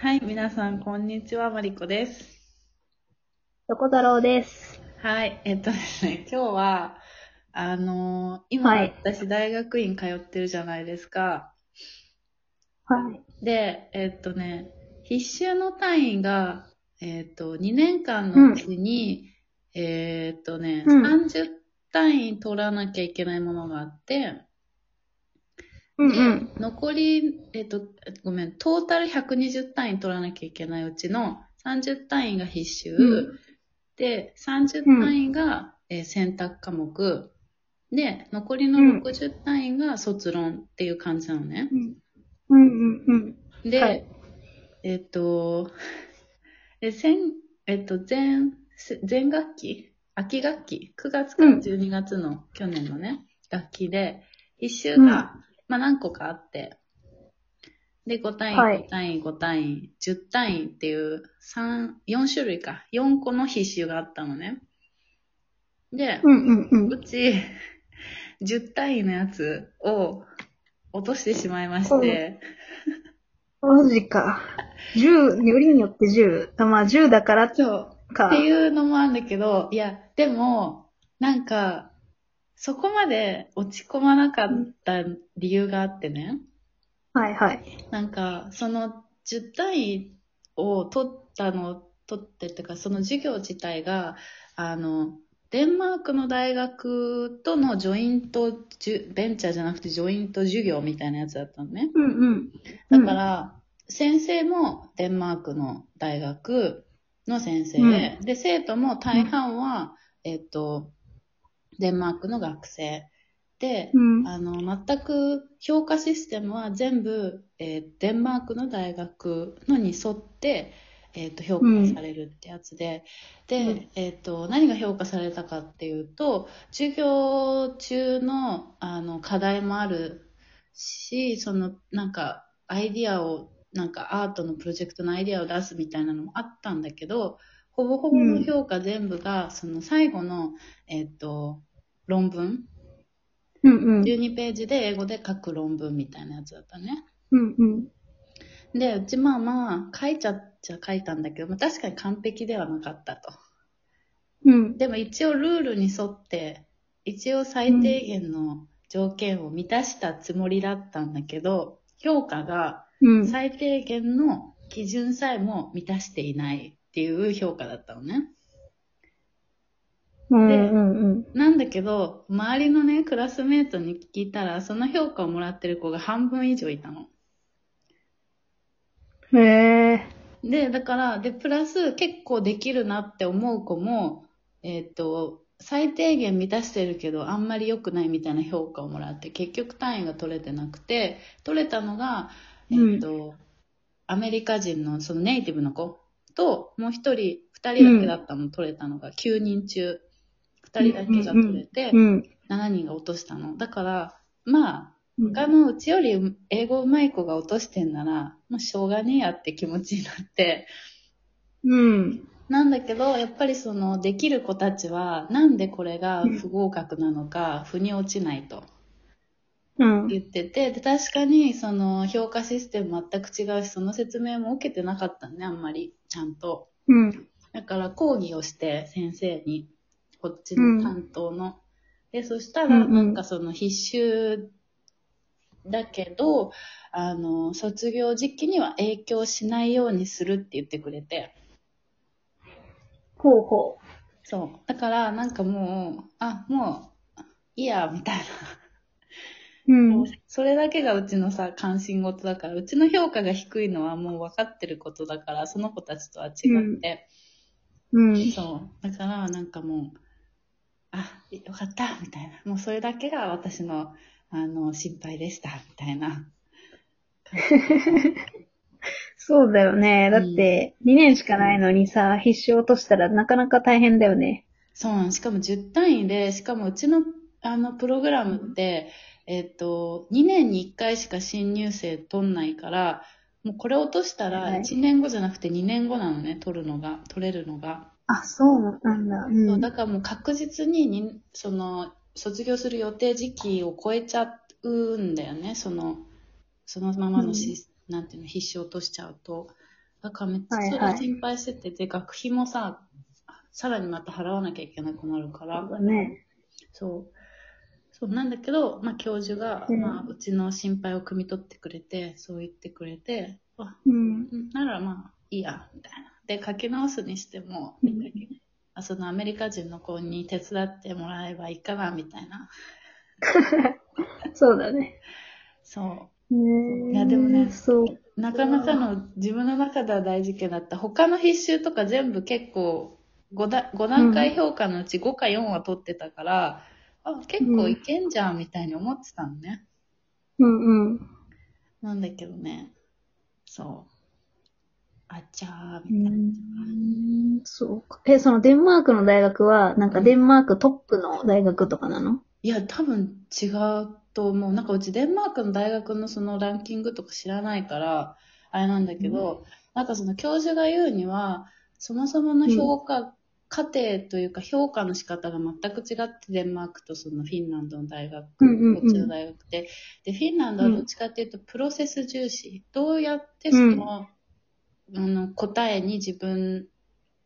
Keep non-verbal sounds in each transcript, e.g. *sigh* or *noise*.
はい、皆さん、こんにちは、マリコです。横太郎です。はい、えっとですね、今日は、あのー今、はい私、大学院通ってるじゃないですか。はい。で、えっとね、必修の単位が、えっと、2年間のうちに、えっとね、うん30単位取らなきゃいけないものがあって、うんうでん。残り、えっと、ごめん、トータル120単位取らなきゃいけないうちの30単位が必修、うん。で、30単位が、えー選択科目、で、残りのうん。60単位が卒論っていう感じなのね。うん。うんうん。で、はい。えっと、*laughs* え、先、えっと、前、せ前学期？秋学期 ?9 月から12月の去年のね、学期で、必修が、うんまあ何個かあって、で、5単位、はい5単位、5単位、10単位っていう、3、4種類か、4個の必修があったのね。で、うんうんうん。うち、10単位のやつを落としてしまいまして、マジか。10、よりによって10。あまあ10だからそう。か。っていうのもあるんだけど、いや、でも、なんか、そこまで落ち込まなかった理由があってね。はいはい。なんか、その10単位を取ったの、取ってっていうか、その授業自体が、あの、デンマークの大学とのジョイントベンチャーじゃなくてジョイント授業みたいなやつだったのね。うんうん。だから、先生もデンマークの大学の先生で、で、生徒も大半は、えっと、デンマークの学生。で、うん、あの、全く評価システムは全部、えーデンマークの大学のに沿って、えっ、と、評価されるってやつで、で、うん。えっ、と、何が評価されたかっていうと、授業中の、あの、課題もあるし、その、なんか、アイディアを、なんか、アートのプロジェクトのアイディアを出すみたいなのもあったんだけど、ほぼほぼの評価全部が、その最後の、えっ、と、論文？うんうん。12ページで英語で書く論文みたいなやつだったね。うんうん。で、うちまあまあ、書いちゃっちゃ書いたんだけど、まあ、確かに完璧ではなかったと。うん。でも一応ルールに沿って、一応最低限の条件を満たしたつもりだったんだけど、評価がうん。最低限の基準さえも満たしていないっていう評価だったのね。うんうんなんだけど、周りのね、クラスメートに聞いたら、その評価をもらってる子が半分以上いたの。うん。へえ。で、だから、で、プラス結構できるなって思う子も、えっ、と、最低限満たしてるけど、あんまり良くないみたいな評価をもらって、結局単位が取れてなくて、取れたのが、えっ、と、アメリカ人のそのネイティブの子と、もう一人、二人だけだったの、取れたのが、9人中、二人だけが取れて、うん。7人が落としたの。だから、まあ、うん他のうちより英語上手い子が落としてんなら、もうしょうがねえやって気持ちになって、うん。なんだけど、やっぱりその、できる子たちは、なんでこれが不合格なのか、腑に落ちないとうん。言ってて、で、確かに、その、評価システム全く違うし、その説明も受けてなかったね、あんまり、ちゃんと。うん。だから、講義をして、先生に、こっちの担当の。で、そしたら、うんうんなんかその、必修だけど、あの、卒業時期には影響しないようにするって言ってくれて、ほうほそう。だから、なんかもう、あ、もう、いいや、みたいな。う。うん。それだけがうちのさ、関心事だから、うちの評価が低いのはもう分かってることだから、その子たちとは違って。うん。そう。だから、なんかもう、あ、よかった、みたいな。もうそれだけが私の、あの、心配でした、みたいな。*laughs* そうだよね。だって、2年しかないのにさ、必修落としたらなかなか大変だよね。そうなの。しかも10単位で、しかもうちの、あの、プログラムって、えっと、2年に1回しか新入生取んないから、もうこれ落としたらはい1年後じゃなくて2年後なのね、取るのが、取れるのが。あ、そうなんだ。う。そうんだからもう確実にに、その、卒業する予定時期を超えちゃうんだよね、その、そのままのし、なんていうの、必死落としちゃうと。だからめっちゃそれ心配してて、で、学費もさ、さらにまた払わなきゃいけなくなるからそう、だね。そう。そうなんだけど、まあ、教授が、うんまあ、うちの心配を汲み取ってくれて、そう言ってくれて、あ、うん。うんならまあ、いいや、みたいな。で、書き直すにしても、うんあそのアメリカ人の子に手伝ってもらえばいいかな、みたいな。*laughs* そうだね。そう。ねいやでもねそう。なかなかの自分の中では大事件だった。他の必修とか全部結構5だ5段階評価のうち5か4は取ってたから、あ、結構いけんじゃんみたいに思ってたのね。うんうん。なんだけどね、そう。あちゃーうみたいな。んそうか。え、そのデンマークの大学は、なんかデンマークトップの大学とかなの？いや、多分違うと思う。なんかうちデンマークの大学のそのランキングとか知らないから、あれなんだけど、なんかその教授が言うには、そもそもの評価、過程というか評価の仕方が全く違って、デンマークとそのフィンランドの大学、うんうんうんこっちの大学で。で、フィンランドはどっちかっていうと、プロセス重視。どうやってその、あの、答えに自分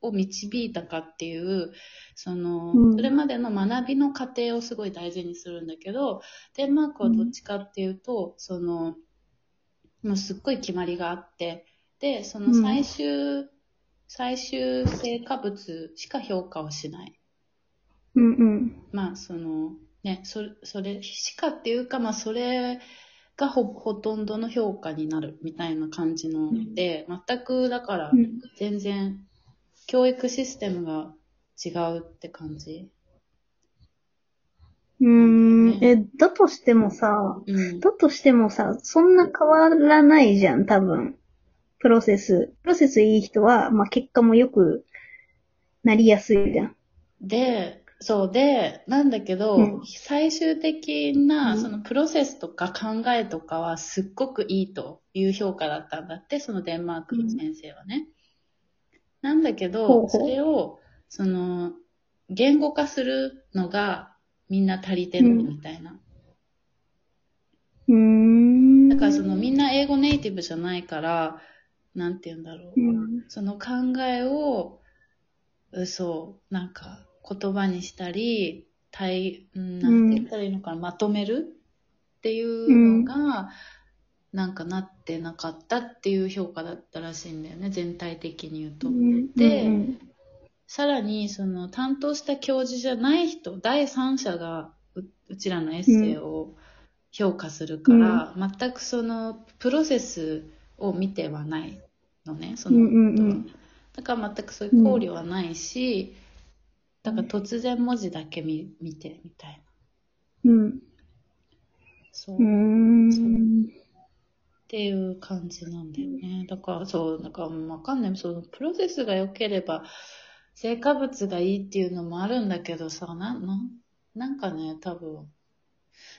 を導いたかっていう、その、うんそれまでの学びの過程をすごい大事にするんだけど、デンマークはどっちかっていうと、その、もうすっごい決まりがあって、で、その最終、最終成果物しか評価をしない。うんうん。まあ、その、ね、それ、それしかっていうか、まあ、それがほ、ほとんどの評価になるみたいな感じので、全く、だからう、ん全然、教育システムが違うって感じ。うーん。え、だとしてもさ、うん。だとしてもさ、そんな変わらないじゃん、多分。プロセス。プロセスいい人は、まあ、結果もよくなりやすいじゃん。で、そうで、なんだけど、うん最終的な、うんそのプロセスとか考えとかはすっごくいいという評価だったんだって、そのデンマークの先生はね。なんだけど、ほうほうそれを、その、言語化するのがみんな足りてるみたいな。うーん。だからそのみんな英語ネイティブじゃないから、なんて言うんだろう。うん。その考えを、嘘、なんか言葉にしたり、対、うん、なんて言ったらいいのかな、まとめるっていうのが、なんかなってなかったっていう評価だったらしいんだよね、全体的に言うと。でうんさらに、その担当した教授じゃない人、第三者がううちらのエッセイを評価するから、全くそのプロセスを見てはないのね、その、うんうんうんだから全くそういう考慮はないし、だから突然文字だけ見見てみたいな。うん。そう。っていう感じなんだよね。だから、そう、だからわかんない。そのプロセスが良ければ、成果物がいいっていうのもあるんだけどさ、な、な、なんかね、多分、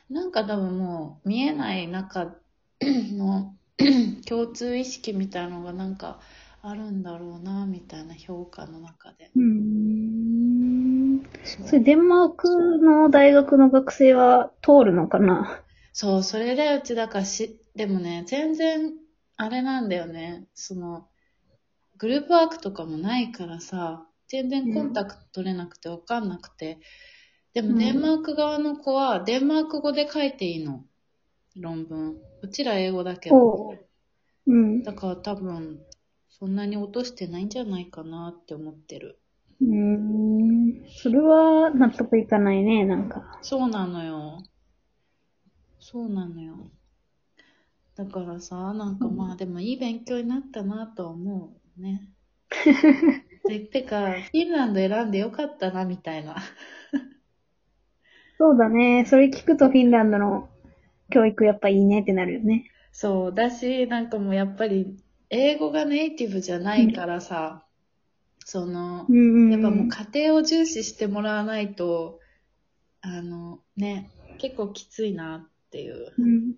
なんか多分もう見えない中の *clears throat* 共通意識みたいのがなんかあるんだろうな、みたいな評価の中で。うーん。それデンマークの大学の学生は通るのかな？そう、それでうちだからし、でもね、全然、あれなんだよね。その、グループワークとかもないからさ、全然コンタクト取れなくてわかんなくて。でうんもデンマーク側の子は、デンマーク語で書いていいの。論文。うちら英語だけどお。うん。だから多分、そんなに落としてないんじゃないかなって思ってる。うーん。それは納得いかないね、なんか。そうなのよ。そうなのよ。だからさ、なんかまあでもいい勉強になったなとは思うね。*laughs* でてか、フィンランド選んでよかったなみたいな。そうだね。それ聞くとフィンランドの教育やっぱいいねってなるよね。そう、だし、なんかもうやっぱり、英語がネイティブじゃないからさ、その。やっぱもう家庭を重視してもらわないと、あの、ね、結構きついなっていう。うん。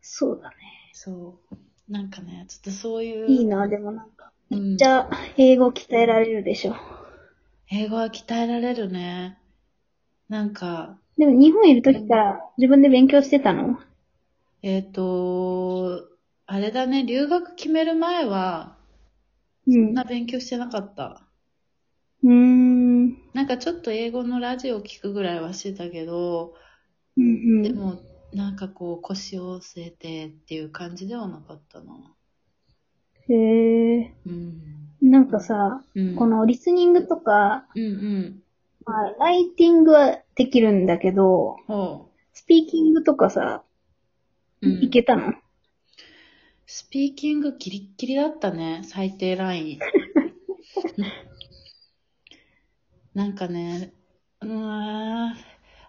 そうだね。そう。なんかね、ちょっとそういう。いいな、でもなんか。うんじゃあ、英語鍛えられるでしょ。英語は鍛えられるね。なんか、でも日本いるときから自分で勉強してたの？えっ、と、あれだね、留学決める前は、うんそんな勉強してなかった。うーん。なんかちょっと英語のラジオ聞くぐらいはしてたけど、うんうん。でも、なんかこう腰を据えてっていう感じではなかったな。へえ。うん。なんかさ、うん。このリスニングとか、うんうん。まあ、ライティングはできるんだけど、ほスピーキングとかさ、う。うんいけたの？スピーキングギリッギリだったね、最低ライン。*laughs* なんかね、うーん、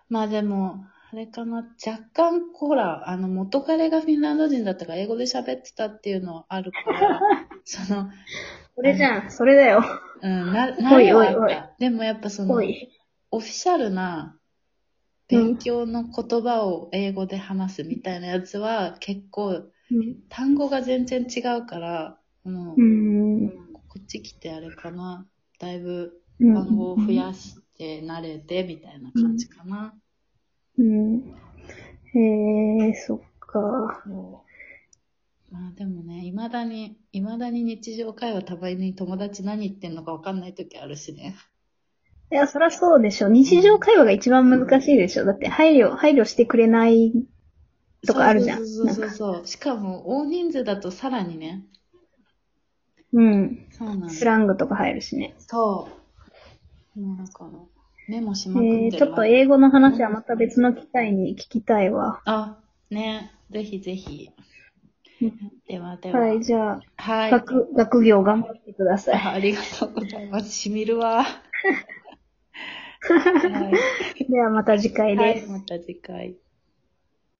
まあでも、あれかな、若干、ほら、あの、元彼がフィンランド人だったから英語で喋ってたっていうのはあるから、*laughs* その、それじゃん、それだよ。うん、な、なおいおいでもやっぱその。オフィシャルな勉強の言葉を英語で話すみたいなやつは結構うん。単語が全然違うから、もうう、ん。こっち来てあれかな。だいぶうん単語を増やして慣れてみたいな感じかな。うん。へえ、そっか。そうまあでもね、未だに、未だに日常会話たまに友達何言ってんのか分かんない時あるしね。いや、そりゃそうでしょ。日常会話が一番難しいでしょ。だって配慮、配慮してくれないとかあるじゃん。そう。そうそう。しかも大人数だとさらにね。うん。そうなんだスラングとか入るしね。そう。もうだから、メモしえまくってるー、ちょっと英語の話はまた別の機会に聞きたいわ。あ、ね、ぜひぜひ。*laughs* ではでは。はい、じゃあ、はい。学、学業頑張ってください。あ *laughs* ありがとうございます。しみるわ。*laughs* はい。ではまた次回です。はい、また次回。